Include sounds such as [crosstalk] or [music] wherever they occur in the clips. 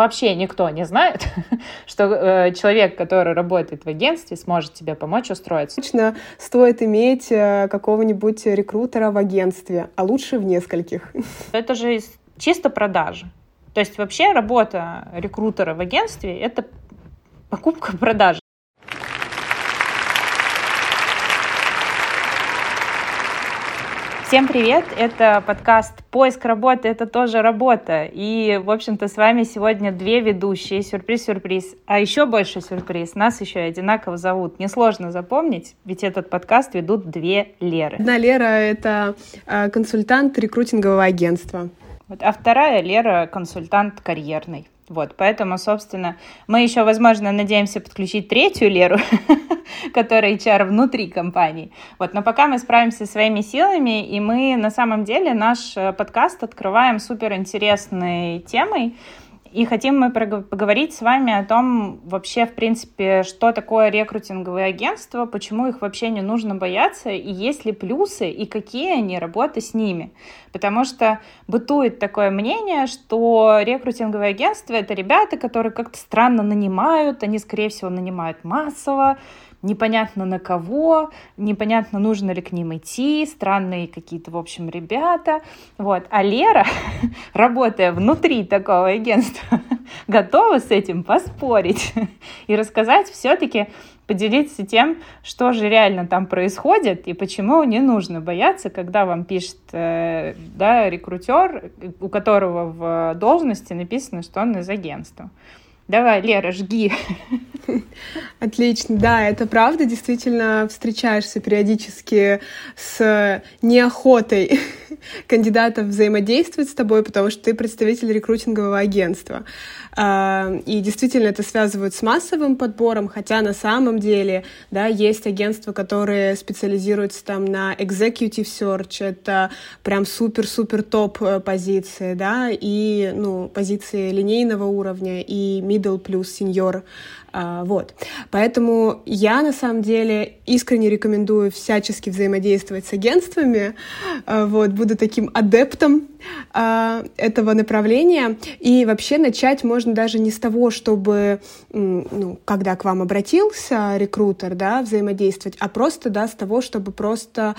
вообще никто не знает, [laughs] что э, человек, который работает в агентстве, сможет тебе помочь устроиться. Точно стоит иметь э, какого-нибудь рекрутера в агентстве, а лучше в нескольких. [laughs] Это же чисто продажи. То есть вообще работа рекрутера в агентстве — это покупка Всем привет! Это подкаст «Поиск работы – это тоже работа». И, в общем-то, с вами сегодня две ведущие. Сюрприз-сюрприз. А еще больше сюрприз. Нас еще и одинаково зовут. Несложно запомнить, ведь этот подкаст ведут две Леры. Одна Лера — это э, консультант рекрутингового агентства. Вот, а вторая Лера — консультант карьерный. Вот, поэтому, собственно, мы еще, возможно, надеемся подключить третью Леру, [laughs] [laughs] которая HR внутри компании. Вот, но пока мы справимся своими силами, и мы на самом деле наш э, подкаст открываем суперинтересной темой, и хотим мы поговорить с вами о том вообще, в принципе, что такое рекрутинговые агентства, почему их вообще не нужно бояться, и есть ли плюсы, и какие они, работы с ними. Потому что бытует такое мнение, что рекрутинговые агентства — это ребята, которые как-то странно нанимают, они, скорее всего, нанимают массово, непонятно на кого, непонятно, нужно ли к ним идти, странные какие-то, в общем, ребята. Вот. А Лера, [laughs] работая внутри такого агентства, [laughs] готова с этим поспорить [laughs] и рассказать все-таки, поделиться тем, что же реально там происходит и почему не нужно бояться, когда вам пишет э, да, рекрутер, у которого в должности написано, что он из агентства. Давай, Лера, жги. [laughs] Отлично, да, это правда, действительно встречаешься периодически с неохотой [laughs] [laughs] кандидатов взаимодействовать с тобой, потому что ты представитель рекрутингового агентства. А, и действительно это связывают с массовым подбором, хотя на самом деле, да, есть агентства, которые специализируются там на executive search, это прям супер-супер топ э, позиции, да, и, ну, позиции линейного уровня, и middle плюс senior вот. Поэтому я, на самом деле, искренне рекомендую всячески взаимодействовать с агентствами. А, вот, буду таким адептом а, этого направления. И вообще начать можно даже не с того, чтобы, ну, когда к вам обратился рекрутер, да, взаимодействовать, а просто, да, с того, чтобы просто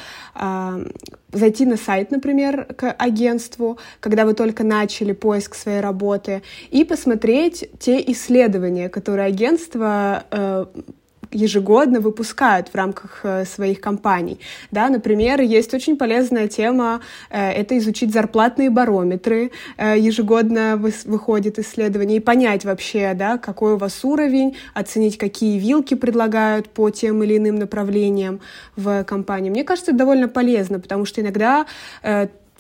зайти на сайт, например, к агентству, когда вы только начали поиск своей работы, и посмотреть те исследования, которые агентство э, ежегодно выпускают в рамках э, своих компаний. Да, например, есть очень полезная тема э, — это изучить зарплатные барометры. Э, ежегодно выходит исследование и понять вообще, да, какой у вас уровень, оценить, какие вилки предлагают по тем или иным направлениям в компании. Мне кажется, это довольно полезно, потому что иногда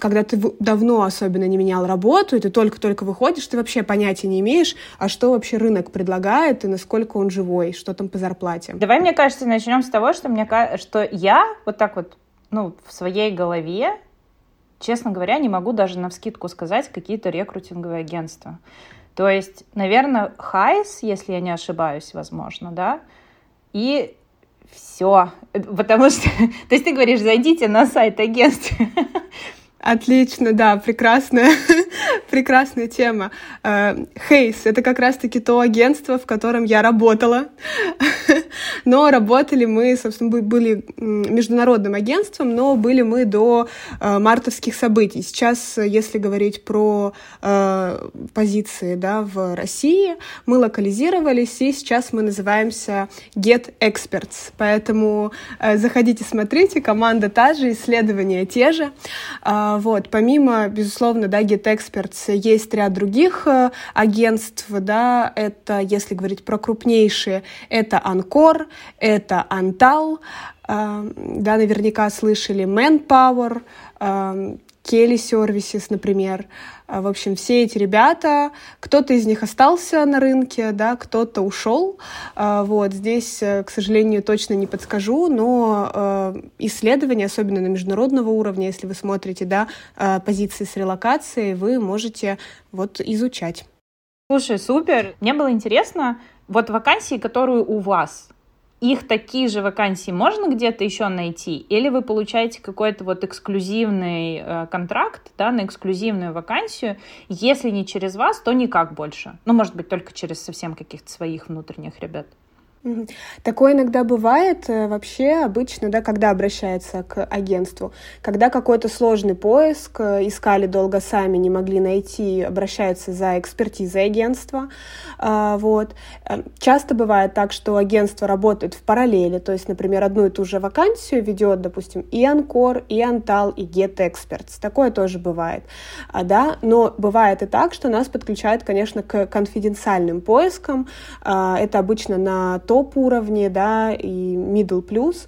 когда ты давно особенно не менял работу, и ты только-только выходишь, ты вообще понятия не имеешь, а что вообще рынок предлагает и насколько он живой, что там по зарплате. Давай, мне кажется, начнем с того, что, мне, что я вот так вот ну, в своей голове, честно говоря, не могу даже на вскидку сказать какие-то рекрутинговые агентства. То есть, наверное, Хайс, если я не ошибаюсь, возможно, да, и все. Потому что, [laughs] то есть ты говоришь, зайдите на сайт агентства, [laughs] Отлично, да, прекрасная, [laughs] прекрасная тема. Хейс э, — это как раз-таки то агентство, в котором я работала. [laughs] но работали мы, собственно, были международным агентством, но были мы до э, мартовских событий. Сейчас, если говорить про э, позиции да, в России, мы локализировались, и сейчас мы называемся Get Experts. Поэтому заходите, смотрите, команда та же, исследования те же. А, а, вот, помимо, безусловно, да, Get Experts, есть ряд других э, агентств, да, это, если говорить про крупнейшие, это Анкор, это Антал, да, наверняка слышали Manpower, Kelly Services, например. А, в общем, все эти ребята, кто-то из них остался на рынке, да, кто-то ушел. А, вот здесь, э, к сожалению, точно не подскажу, но э, исследования, особенно на международного уровня, если вы смотрите, да, э, позиции с релокацией, вы можете вот изучать. Слушай, супер. Мне было интересно, вот вакансии, которые у вас, их такие же вакансии можно где-то еще найти? Или вы получаете какой-то вот эксклюзивный э, контракт, да, на эксклюзивную вакансию? Если не через вас, то никак больше. Ну, может быть, только через совсем каких-то своих внутренних ребят. Такое иногда бывает э, вообще обычно, да, когда обращается к агентству. Когда какой-то сложный поиск, э, искали долго сами, не могли найти, обращаются за экспертизой агентства. А, вот. Э, часто бывает так, что агентство работает в параллели, то есть, например, одну и ту же вакансию ведет, допустим, и Анкор, и Антал, и Get Experts. Такое тоже бывает. А, да? Но бывает и так, что нас подключают, конечно, к конфиденциальным поискам. А, это обычно на топ-уровне, да, и middle plus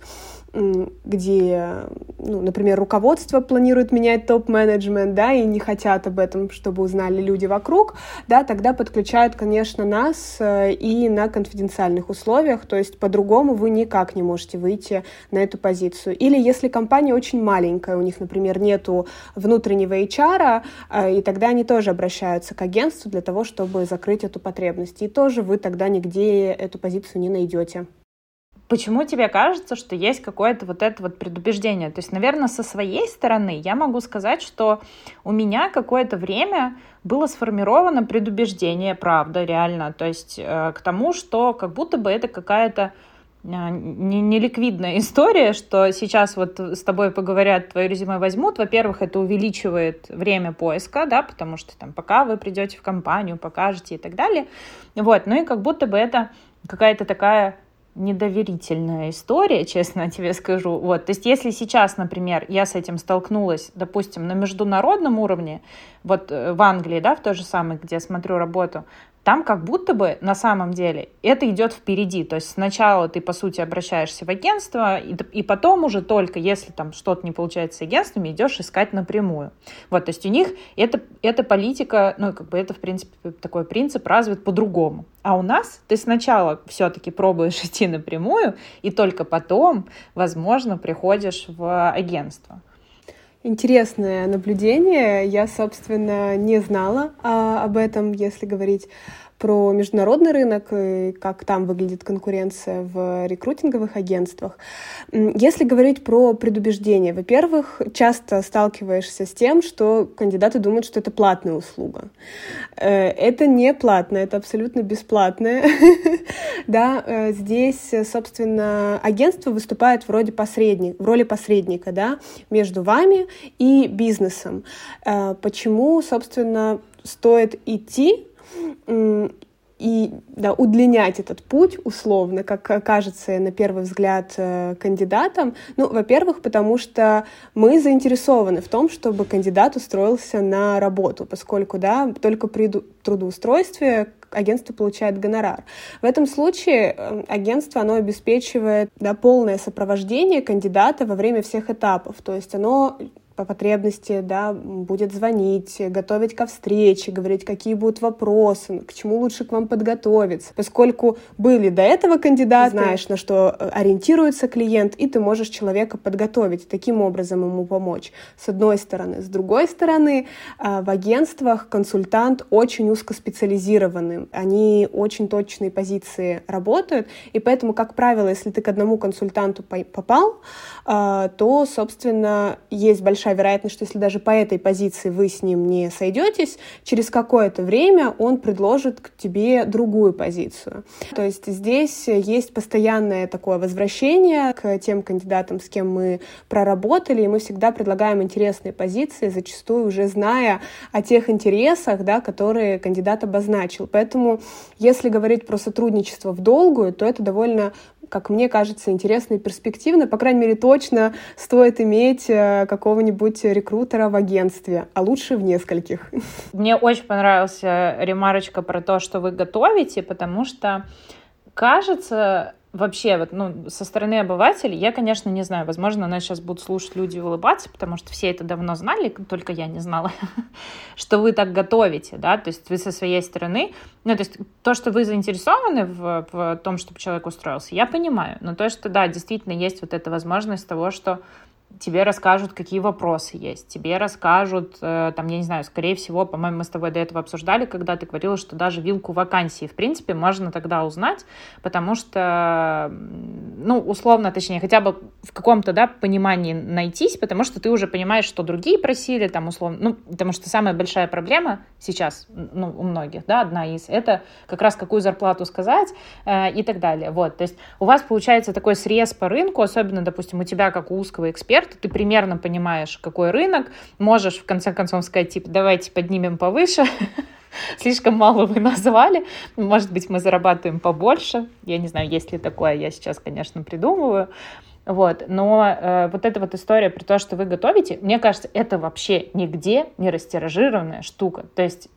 где, ну, например, руководство планирует менять топ-менеджмент, да, и не хотят об этом, чтобы узнали люди вокруг, да, тогда подключают, конечно, нас э, и на конфиденциальных условиях, то есть по-другому вы никак не можете выйти на эту позицию. Или если компания очень маленькая, у них, например, нету внутреннего HR, э, и тогда они тоже обращаются к агентству для того, чтобы закрыть эту потребность. И тоже вы тогда нигде эту позицию не найдете почему тебе кажется, что есть какое-то вот это вот предубеждение? То есть, наверное, со своей стороны я могу сказать, что у меня какое-то время было сформировано предубеждение, правда, реально, то есть э, к тому, что как будто бы это какая-то э, неликвидная история, что сейчас вот с тобой поговорят, твое резюме возьмут. Во-первых, это увеличивает время поиска, да, потому что там пока вы придете в компанию, покажете и так далее. Вот, ну и как будто бы это какая-то такая недоверительная история, честно тебе скажу. Вот, то есть если сейчас, например, я с этим столкнулась, допустим, на международном уровне, вот э, в Англии, да, в той же самой, где я смотрю работу, там как будто бы на самом деле это идет впереди. То есть сначала ты, по сути, обращаешься в агентство, и, и потом уже только, если там что-то не получается с агентствами, идешь искать напрямую. Вот, то есть у них это, эта политика, ну, как бы это, в принципе, такой принцип развит по-другому. А у нас ты сначала все-таки пробуешь [laughs] идти напрямую, и только потом, возможно, приходишь в агентство. Интересное наблюдение. Я, собственно, не знала а, об этом, если говорить про международный рынок и как там выглядит конкуренция в рекрутинговых агентствах. Если говорить про предубеждение, во-первых, часто сталкиваешься с тем, что кандидаты думают, что это платная услуга. Э, это не платное, это абсолютно бесплатное. [laughs] Да, э, здесь, собственно, агентство выступает вроде посредник, в роли посредника, да, между вами и бизнесом. Э, почему, собственно, стоит идти и да, удлинять этот путь условно, как кажется на первый взгляд э, кандидатам. Ну, во-первых, потому что мы заинтересованы в том, чтобы кандидат устроился на работу, поскольку да, только при трудоустройстве агентство получает гонорар. В этом случае э, агентство оно обеспечивает да, полное сопровождение кандидата во время всех этапов. То есть оно по потребности, да, будет звонить, готовить ко встрече, говорить, какие будут вопросы, к чему лучше к вам подготовиться. Поскольку были до этого кандидаты, знаешь, на что э, ориентируется клиент, и ты можешь человека подготовить, таким образом ему помочь. С одной стороны. С другой стороны, э, в агентствах консультант очень узкоспециализированный. Они очень точные позиции работают, и поэтому, как правило, если ты к одному консультанту попал, э, то, собственно, есть большая большая вероятность, что если даже по этой позиции вы с ним не сойдетесь, через какое-то время он предложит к тебе другую позицию. То есть здесь есть постоянное такое возвращение к тем кандидатам, с кем мы проработали, и мы всегда предлагаем интересные позиции, зачастую уже зная о тех интересах, да, которые кандидат обозначил. Поэтому, если говорить про сотрудничество в долгую, то это довольно как мне кажется, интересно и перспективно. По крайней мере, точно стоит иметь э, какого-нибудь рекрутера в агентстве, а лучше в нескольких. [laughs] Мне очень понравился ремарочка про то, что вы готовите, потому что кажется, вообще, вот, ну, со стороны обывателей, я, конечно, не знаю, возможно, нас сейчас будут слушать люди и улыбаться, потому что все это давно знали, только я не знала, [laughs] что вы так готовите, да, то есть вы со своей стороны, ну, то есть то, что вы заинтересованы в, в том, чтобы человек устроился, я понимаю, но то, что, да, действительно есть вот эта возможность того, что тебе расскажут, какие вопросы есть, тебе расскажут, э, там, я не знаю, скорее всего, по-моему, мы с тобой до этого обсуждали, когда ты говорила, что даже вилку вакансии, в принципе, можно тогда узнать, потому что, ну, условно, точнее, хотя бы в каком-то, да, понимании найтись, потому что ты уже понимаешь, что другие просили, там, условно, ну, потому что самая большая проблема сейчас, ну, у многих, да, одна из, это как раз какую зарплату сказать э, и так далее, вот, то есть у вас получается такой срез по рынку, особенно, допустим, у тебя, как у узкого эксперта, ты примерно понимаешь, какой рынок, можешь в конце концов сказать, типа, давайте поднимем повыше, [laughs] слишком мало вы назвали, может быть, мы зарабатываем побольше, я не знаю, есть ли такое, я сейчас, конечно, придумываю, вот, но э, вот эта вот история про то, что вы готовите, мне кажется, это вообще нигде не растиражированная штука, то есть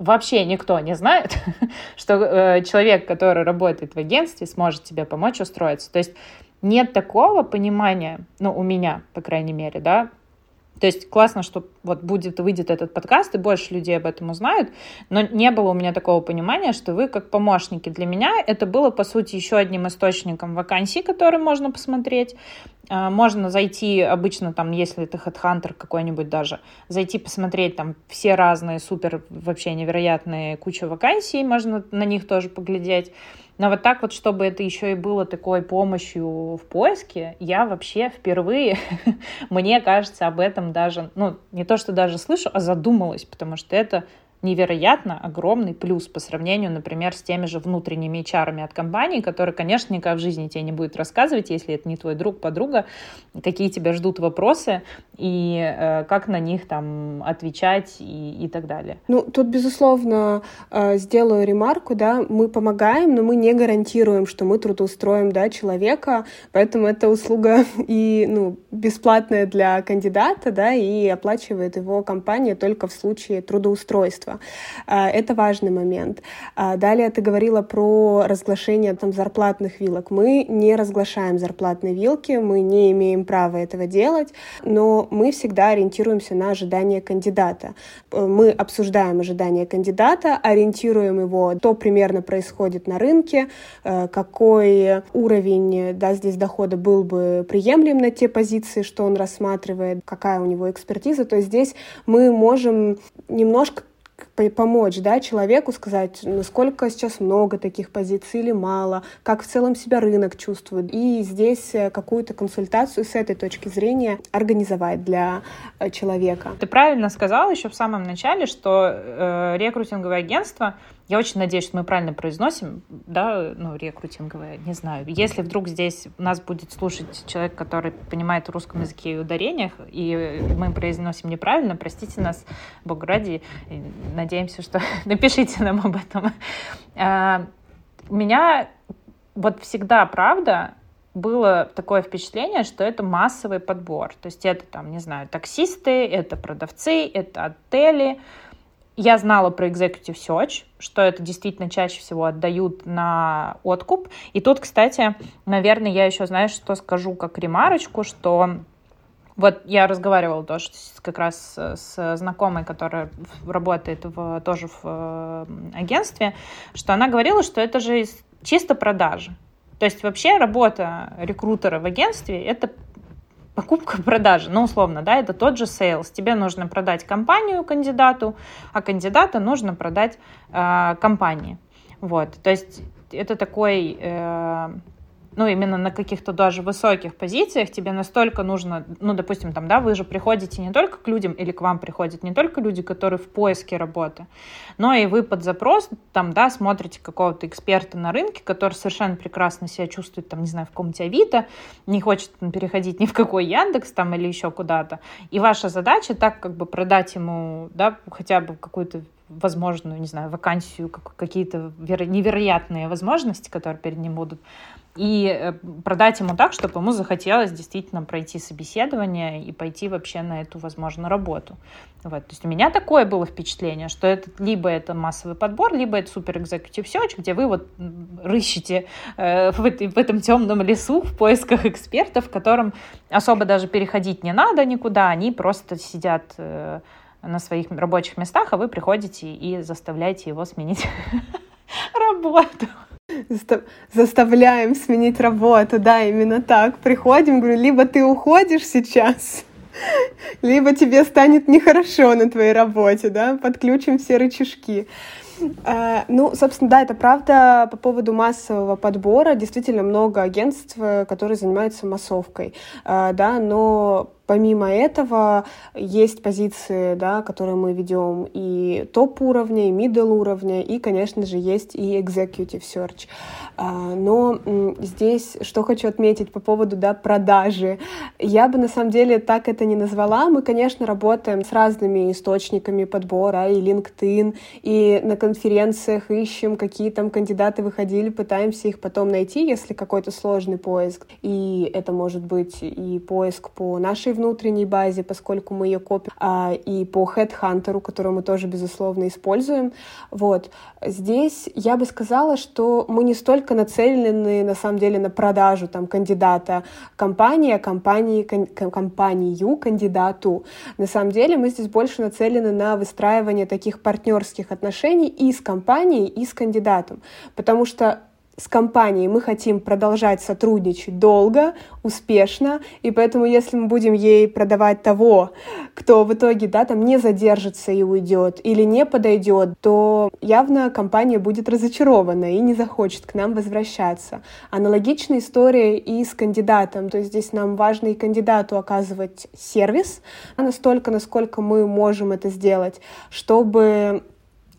вообще никто не знает, [laughs] что э, человек, который работает в агентстве, сможет тебе помочь устроиться. То есть нет такого понимания, ну, у меня, по крайней мере, да, то есть классно, что вот будет, выйдет этот подкаст, и больше людей об этом узнают, но не было у меня такого понимания, что вы как помощники. Для меня это было, по сути, еще одним источником вакансий, которые можно посмотреть. А, можно зайти, обычно там, если это HeadHunter какой-нибудь даже, зайти посмотреть там все разные супер, вообще невероятные куча вакансий, можно на них тоже поглядеть. Но вот так вот, чтобы это еще и было такой помощью в поиске, я вообще впервые, [laughs] мне кажется, об этом даже, ну, не то, что даже слышу, а задумалась, потому что это невероятно огромный плюс по сравнению, например, с теми же внутренними HR от компании, которые, конечно, никак в жизни тебе не будет рассказывать, если это не твой друг, подруга, какие тебя ждут вопросы и э, как на них там отвечать и, и так далее. Ну, тут, безусловно, э, сделаю ремарку, да, мы помогаем, но мы не гарантируем, что мы трудоустроим, да, человека, поэтому эта услуга [laughs] и, ну, бесплатная для кандидата, да, и оплачивает его компания только в случае трудоустройства общества. А, это важный момент. А, далее ты говорила про разглашение там, зарплатных вилок. Мы не разглашаем зарплатные вилки, мы не имеем права этого делать, но мы всегда ориентируемся на ожидания кандидата. Мы обсуждаем ожидания кандидата, ориентируем его, что примерно происходит на рынке, э, какой уровень да, здесь дохода был бы приемлем на те позиции, что он рассматривает, какая у него экспертиза. То есть здесь мы можем немножко помочь да, человеку сказать, насколько сейчас много таких позиций или мало, как в целом себя рынок чувствует. И здесь э, какую-то консультацию с этой точки зрения организовать для э, человека. Ты правильно сказала еще в самом начале, что э, рекрутинговое агентство я очень надеюсь, что мы правильно произносим, да, ну, рекрутинговое, не знаю. Если вдруг здесь нас будет слушать человек, который понимает в русском языке и ударениях, и мы произносим неправильно, простите нас, Бог ради, надеемся, что [laughs] напишите нам об этом. А, у меня вот всегда, правда, было такое впечатление, что это массовый подбор. То есть это там, не знаю, таксисты, это продавцы, это отели, я знала про Executive Search, что это действительно чаще всего отдают на откуп. И тут, кстати, наверное, я еще, знаешь, что скажу как ремарочку, что вот я разговаривала тоже как раз с знакомой, которая работает в, тоже в агентстве, что она говорила, что это же чисто продажи. То есть вообще работа рекрутера в агентстве — это покупка-продажа, [laughs] ну, условно, да, это тот же sales. Тебе нужно продать компанию кандидату, а кандидата нужно продать э, компании. Вот, то есть это такой э, ну, именно на каких-то даже высоких позициях тебе настолько нужно, ну, допустим, там, да, вы же приходите не только к людям, или к вам приходят не только люди, которые в поиске работы, но и вы под запрос, там, да, смотрите какого-то эксперта на рынке, который совершенно прекрасно себя чувствует, там, не знаю, в каком-то Авито, не хочет там, переходить ни в какой Яндекс там или еще куда-то. И ваша задача так как бы продать ему, да, хотя бы какую-то возможную, не знаю, вакансию, какие-то невероятные возможности, которые перед ним будут, и э, продать ему так, чтобы ему захотелось действительно пройти собеседование и пойти вообще на эту, возможно, работу. Вот. То есть у меня такое было впечатление, что это либо это массовый подбор, либо это супер executive search, где вы вот рыщете э, в, в этом темном лесу в поисках экспертов, которым особо даже переходить не надо никуда, они просто сидят э, на своих рабочих местах, а вы приходите и заставляете его сменить [laughs] работу. Заставляем сменить работу, да, именно так. Приходим, говорю, либо ты уходишь сейчас, [laughs] либо тебе станет нехорошо на твоей работе, да, подключим все рычажки. Uh, ну, собственно, да, это правда по поводу массового подбора. Действительно много агентств, э, которые занимаются массовкой, uh, да, но Помимо этого есть позиции, да, которые мы ведем и топ-уровня, и middle уровня, и, конечно же, есть и executive search. А, но здесь что хочу отметить по поводу да, продажи. Я бы на самом деле так это не назвала. Мы, конечно, работаем с разными источниками подбора, и LinkedIn, и на конференциях ищем, какие там кандидаты выходили, пытаемся их потом найти, если какой-то сложный поиск. И это может быть и поиск по нашей внутренней базе, поскольку мы ее копим, а, и по Headhunter, которую мы тоже, безусловно, используем. Вот. Здесь я бы сказала, что мы не столько нацелены, на самом деле, на продажу там, кандидата компании, а компании, кон, компанию кандидату. На самом деле мы здесь больше нацелены на выстраивание таких партнерских отношений и с компанией, и с кандидатом. Потому что с компанией мы хотим продолжать сотрудничать долго, успешно, и поэтому если мы будем ей продавать того, кто в итоге да, там не задержится и уйдет или не подойдет, то явно компания будет разочарована и не захочет к нам возвращаться. Аналогичная история и с кандидатом, то есть здесь нам важно и кандидату оказывать сервис настолько, насколько мы можем это сделать, чтобы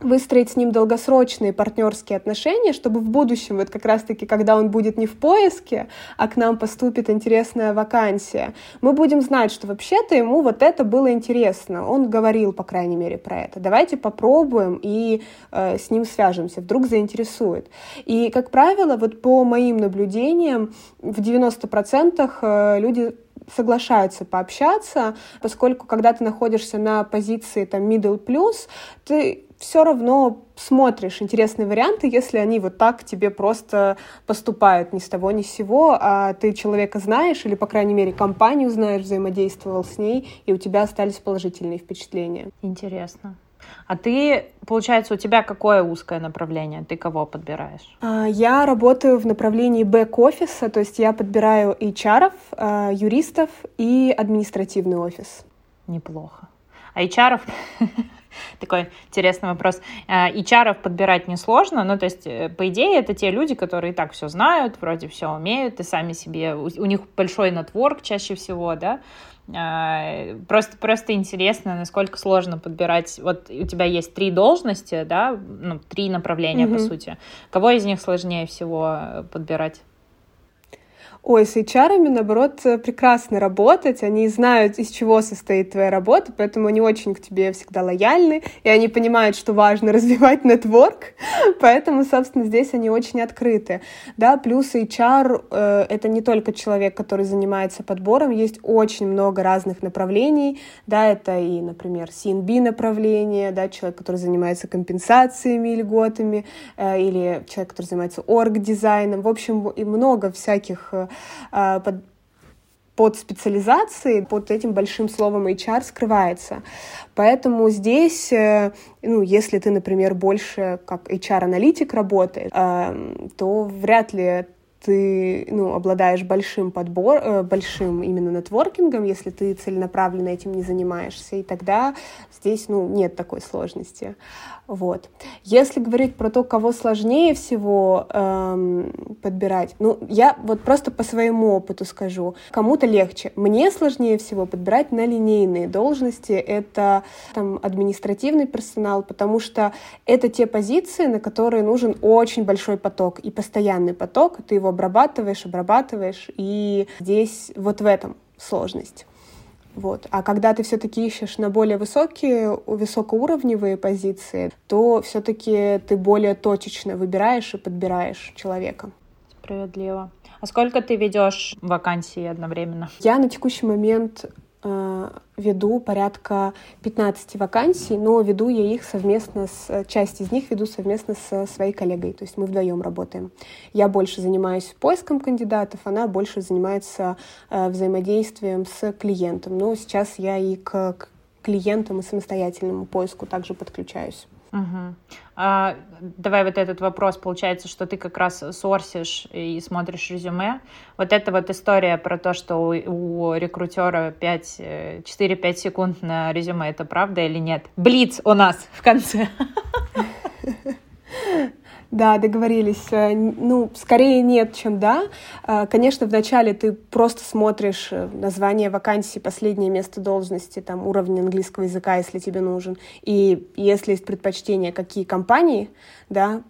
выстроить с ним долгосрочные партнерские отношения, чтобы в будущем, вот как раз-таки, когда он будет не в поиске, а к нам поступит интересная вакансия, мы будем знать, что вообще-то ему вот это было интересно. Он говорил, по крайней мере, про это. Давайте попробуем и э, с ним свяжемся, вдруг заинтересует. И, как правило, вот по моим наблюдениям, в 90% э, люди соглашаются пообщаться, поскольку когда ты находишься на позиции там middle plus, ты все равно смотришь интересные варианты, если они вот так тебе просто поступают ни с того ни с сего, а ты человека знаешь или, по крайней мере, компанию знаешь, взаимодействовал с ней, и у тебя остались положительные впечатления. Интересно. А ты, получается, у тебя какое узкое направление? Ты кого подбираешь? А, я работаю в направлении бэк-офиса, то есть я подбираю HR, а, юристов и административный офис. Неплохо. А HR [laughs] такой интересный вопрос. HR а, подбирать несложно, ну, то есть, э, по идее, это те люди, которые и так все знают, вроде все умеют, и сами себе, у них большой нетворк чаще всего, да, а, Просто, просто интересно, насколько сложно подбирать. Вот у тебя есть три должности, да, ну, три направления, mm-hmm. по сути. Кого из них сложнее всего э, подбирать? Ой, с HR, наоборот, прекрасно работать, они знают, из чего состоит твоя работа, поэтому они очень к тебе всегда лояльны, и они понимают, что важно [laughs] развивать нетворк, поэтому, собственно, здесь они очень открыты. Да, плюс HR э, — это не только человек, который занимается подбором, есть очень много разных направлений, да, это и, например, CNB направление, да, человек, который занимается компенсациями и льготами, э, или человек, который занимается орг-дизайном, в общем, и много всяких э, под, под специализацией, под этим большим словом HR скрывается. Поэтому здесь, э, ну, если ты, например, больше как HR-аналитик работаешь, то вряд ли ты ну, обладаешь большим подбор, э, большим именно нетворкингом, если ты целенаправленно этим не занимаешься, и тогда здесь ну, нет такой сложности. Вот. Если говорить про то, кого сложнее всего эм, подбирать, ну, я вот просто по своему опыту скажу. Кому-то легче. Мне сложнее всего подбирать на линейные должности. Это там административный персонал, потому что это те позиции, на которые нужен очень большой поток и постоянный поток. Ты его обрабатываешь, обрабатываешь, и здесь вот в этом сложность. Вот. А когда ты все-таки ищешь на более высокие, высокоуровневые позиции, то все-таки ты более точечно выбираешь и подбираешь человека. Справедливо. А сколько ты ведешь вакансий одновременно? Я на текущий момент веду порядка 15 вакансий, но веду я их совместно с... Часть из них веду совместно со своей коллегой, то есть мы вдвоем работаем. Я больше занимаюсь поиском кандидатов, она больше занимается э, взаимодействием с клиентом. Но сейчас я и к клиентам и самостоятельному поиску также подключаюсь. Угу. А, давай вот этот вопрос. Получается, что ты как раз сорсишь и смотришь резюме. Вот эта вот история про то, что у, у рекрутера 4-5 э, секунд на резюме, это правда или нет? Блиц у нас в конце. [laughs] Да, договорились. Э, ну, скорее нет, чем да. Э, конечно, вначале ты просто смотришь э, название вакансии, последнее место должности, там, уровень английского языка, если тебе нужен. И если есть предпочтение, какие компании, да,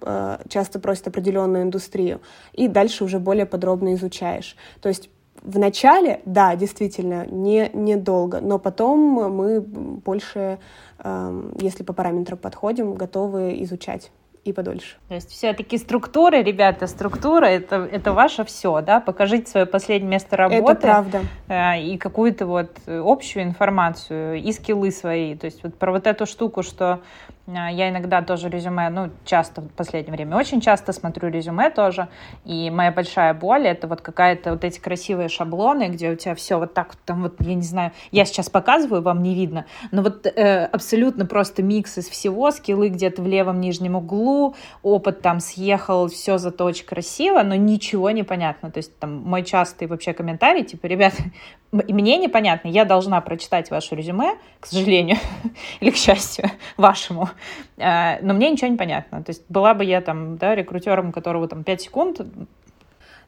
часто просят определенную индустрию. И дальше уже более подробно изучаешь. То есть в начале, да, действительно, не, недолго, но потом мы больше, эм, если по параметрам подходим, готовы изучать и подольше. То есть все-таки структура, ребята, структура это, это ваше все, да? Покажите свое последнее место работы. Это правда. Э, и какую-то вот общую информацию, и скиллы свои. То есть вот про вот эту штуку, что я иногда тоже резюме, ну, часто в последнее время, очень часто смотрю резюме тоже, и моя большая боль — это вот какая-то вот эти красивые шаблоны, где у тебя все вот так вот, там вот, я не знаю, я сейчас показываю, вам не видно, но вот э, абсолютно просто микс из всего, скиллы где-то в левом нижнем углу, опыт там съехал, все зато очень красиво, но ничего не понятно. То есть там мой частый вообще комментарий, типа, ребята, мне непонятно, я должна прочитать ваше резюме, к сожалению, [laughs] или к счастью вашему, э, но мне ничего не понятно. То есть была бы я там, да, рекрутером, которого там 5 секунд,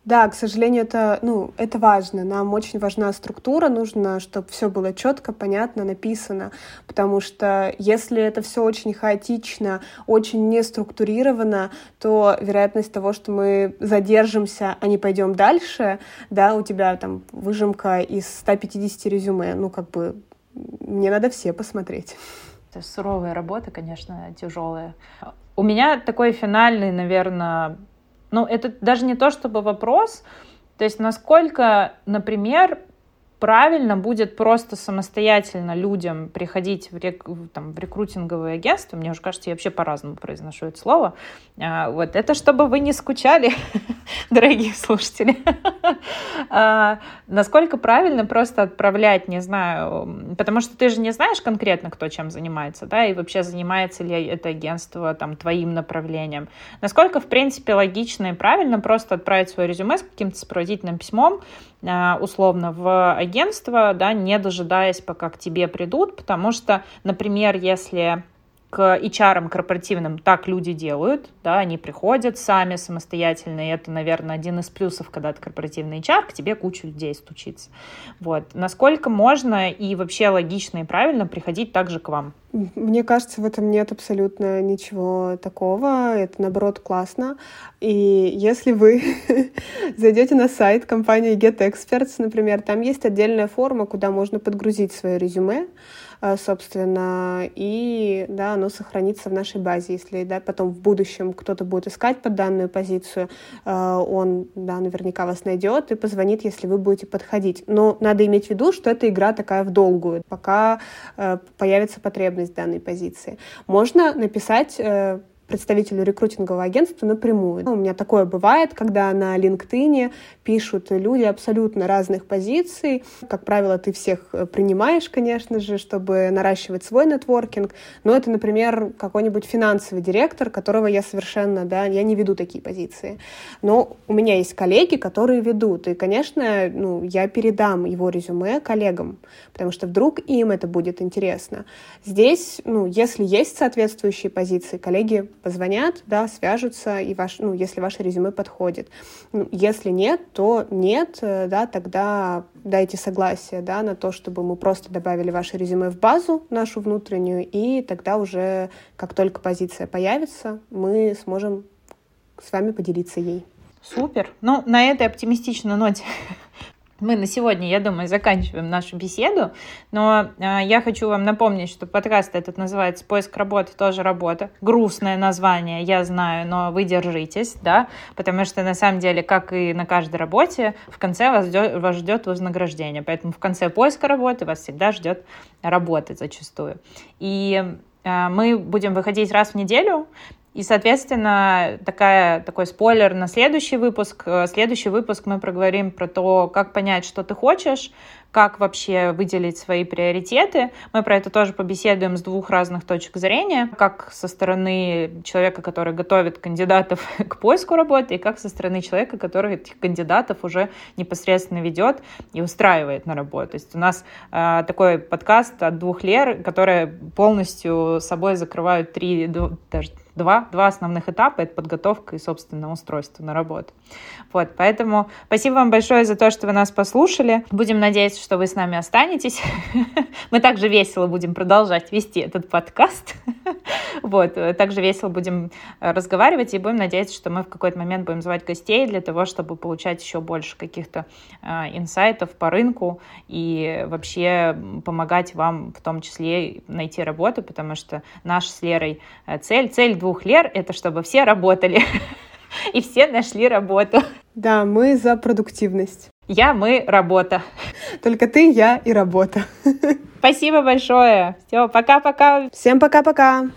да, к сожалению, это, ну, это важно. Нам очень важна структура, нужно, чтобы все было четко, понятно, написано. Потому что если это все очень хаотично, очень не структурировано, то вероятность того, что мы задержимся, а не пойдем дальше, да, у тебя там выжимка из 150 резюме, ну, как бы, мне надо все посмотреть. Это суровая работа, конечно, тяжелая. У меня такой финальный, наверное, ну, это даже не то чтобы вопрос, то есть насколько, например, правильно будет просто самостоятельно людям приходить в, рек, там, в рекрутинговое агентство, мне уже кажется, я вообще по-разному произношу это слово, а, вот это чтобы вы не скучали, [laughs] дорогие слушатели. [laughs] а, насколько правильно просто отправлять, не знаю, потому что ты же не знаешь конкретно, кто чем занимается, да, и вообще занимается ли это агентство там твоим направлением. Насколько, в принципе, логично и правильно просто отправить свое резюме с каким-то сопроводительным письмом, а, условно в агентство, да, не дожидаясь, пока к тебе придут, потому что, например, если к HR корпоративным так люди делают, да, они приходят сами самостоятельно, и это, наверное, один из плюсов, когда ты корпоративный HR, к тебе куча людей стучится. Вот. Насколько можно и вообще логично и правильно приходить также к вам? Мне кажется, в этом нет абсолютно ничего такого. Это, наоборот, классно. И если вы [laughs] зайдете на сайт компании Get Experts, например, там есть отдельная форма, куда можно подгрузить свое резюме. Э, собственно, и да, оно сохранится в нашей базе. Если да, потом в будущем кто-то будет искать под данную позицию, э, он да, наверняка вас найдет и позвонит, если вы будете подходить. Но надо иметь в виду, что эта игра такая в долгую, пока э, появится потребность данной позиции. Можно написать представителю рекрутингового агентства напрямую. У меня такое бывает, когда на LinkedIn пишут люди абсолютно разных позиций. Как правило, ты всех э, принимаешь, конечно же, чтобы наращивать свой нетворкинг. Но это, например, какой-нибудь финансовый директор, которого я совершенно, да, я не веду такие позиции. Но у меня есть коллеги, которые ведут. И, конечно, ну, я передам его резюме коллегам, потому что вдруг им это будет интересно. Здесь, ну, если есть соответствующие позиции, коллеги позвонят, да, свяжутся, и ваш, ну, если ваше резюме подходит. Ну, если нет, то нет, э, да, тогда дайте согласие, да, на то, чтобы мы просто добавили ваше резюме в базу нашу внутреннюю, и тогда уже, как только позиция появится, мы сможем с вами поделиться ей. Супер. Ну, на этой оптимистичной ноте мы на сегодня, я думаю, заканчиваем нашу беседу, но э, я хочу вам напомнить, что подкаст этот называется «Поиск работы тоже работа». Грустное название, я знаю, но вы держитесь, да, потому что на самом деле, как и на каждой работе, в конце вас ждет, вас ждет вознаграждение, поэтому в конце поиска работы вас всегда ждет работа зачастую. И э, мы будем выходить раз в неделю, и, соответственно, такая, такой спойлер на следующий выпуск. Следующий выпуск мы проговорим про то, как понять, что ты хочешь, как вообще выделить свои приоритеты. Мы про это тоже побеседуем с двух разных точек зрения, как со стороны человека, который готовит кандидатов [laughs] к поиску работы, и как со стороны человека, который этих кандидатов уже непосредственно ведет и устраивает на работу. То есть у нас э, такой подкаст от двух лер, которые полностью собой закрывают три, даже два, два основных этапа — это подготовка и, собственно, устройство на работу. Вот, поэтому спасибо вам большое за то, что вы нас послушали. Будем надеяться, что вы с нами останетесь. [laughs] Мы также весело будем продолжать вести этот подкаст. [laughs] Вот, также весело будем разговаривать и будем надеяться, что мы в какой-то момент будем звать гостей для того, чтобы получать еще больше каких-то э, инсайтов по рынку и вообще помогать вам в том числе найти работу, потому что наша с Лерой э, цель, цель двух Лер — это чтобы все работали [laughs] и все нашли работу. Да, мы за продуктивность. Я, мы, работа. Только ты, я и работа. Спасибо большое. Все, пока-пока. Всем пока-пока.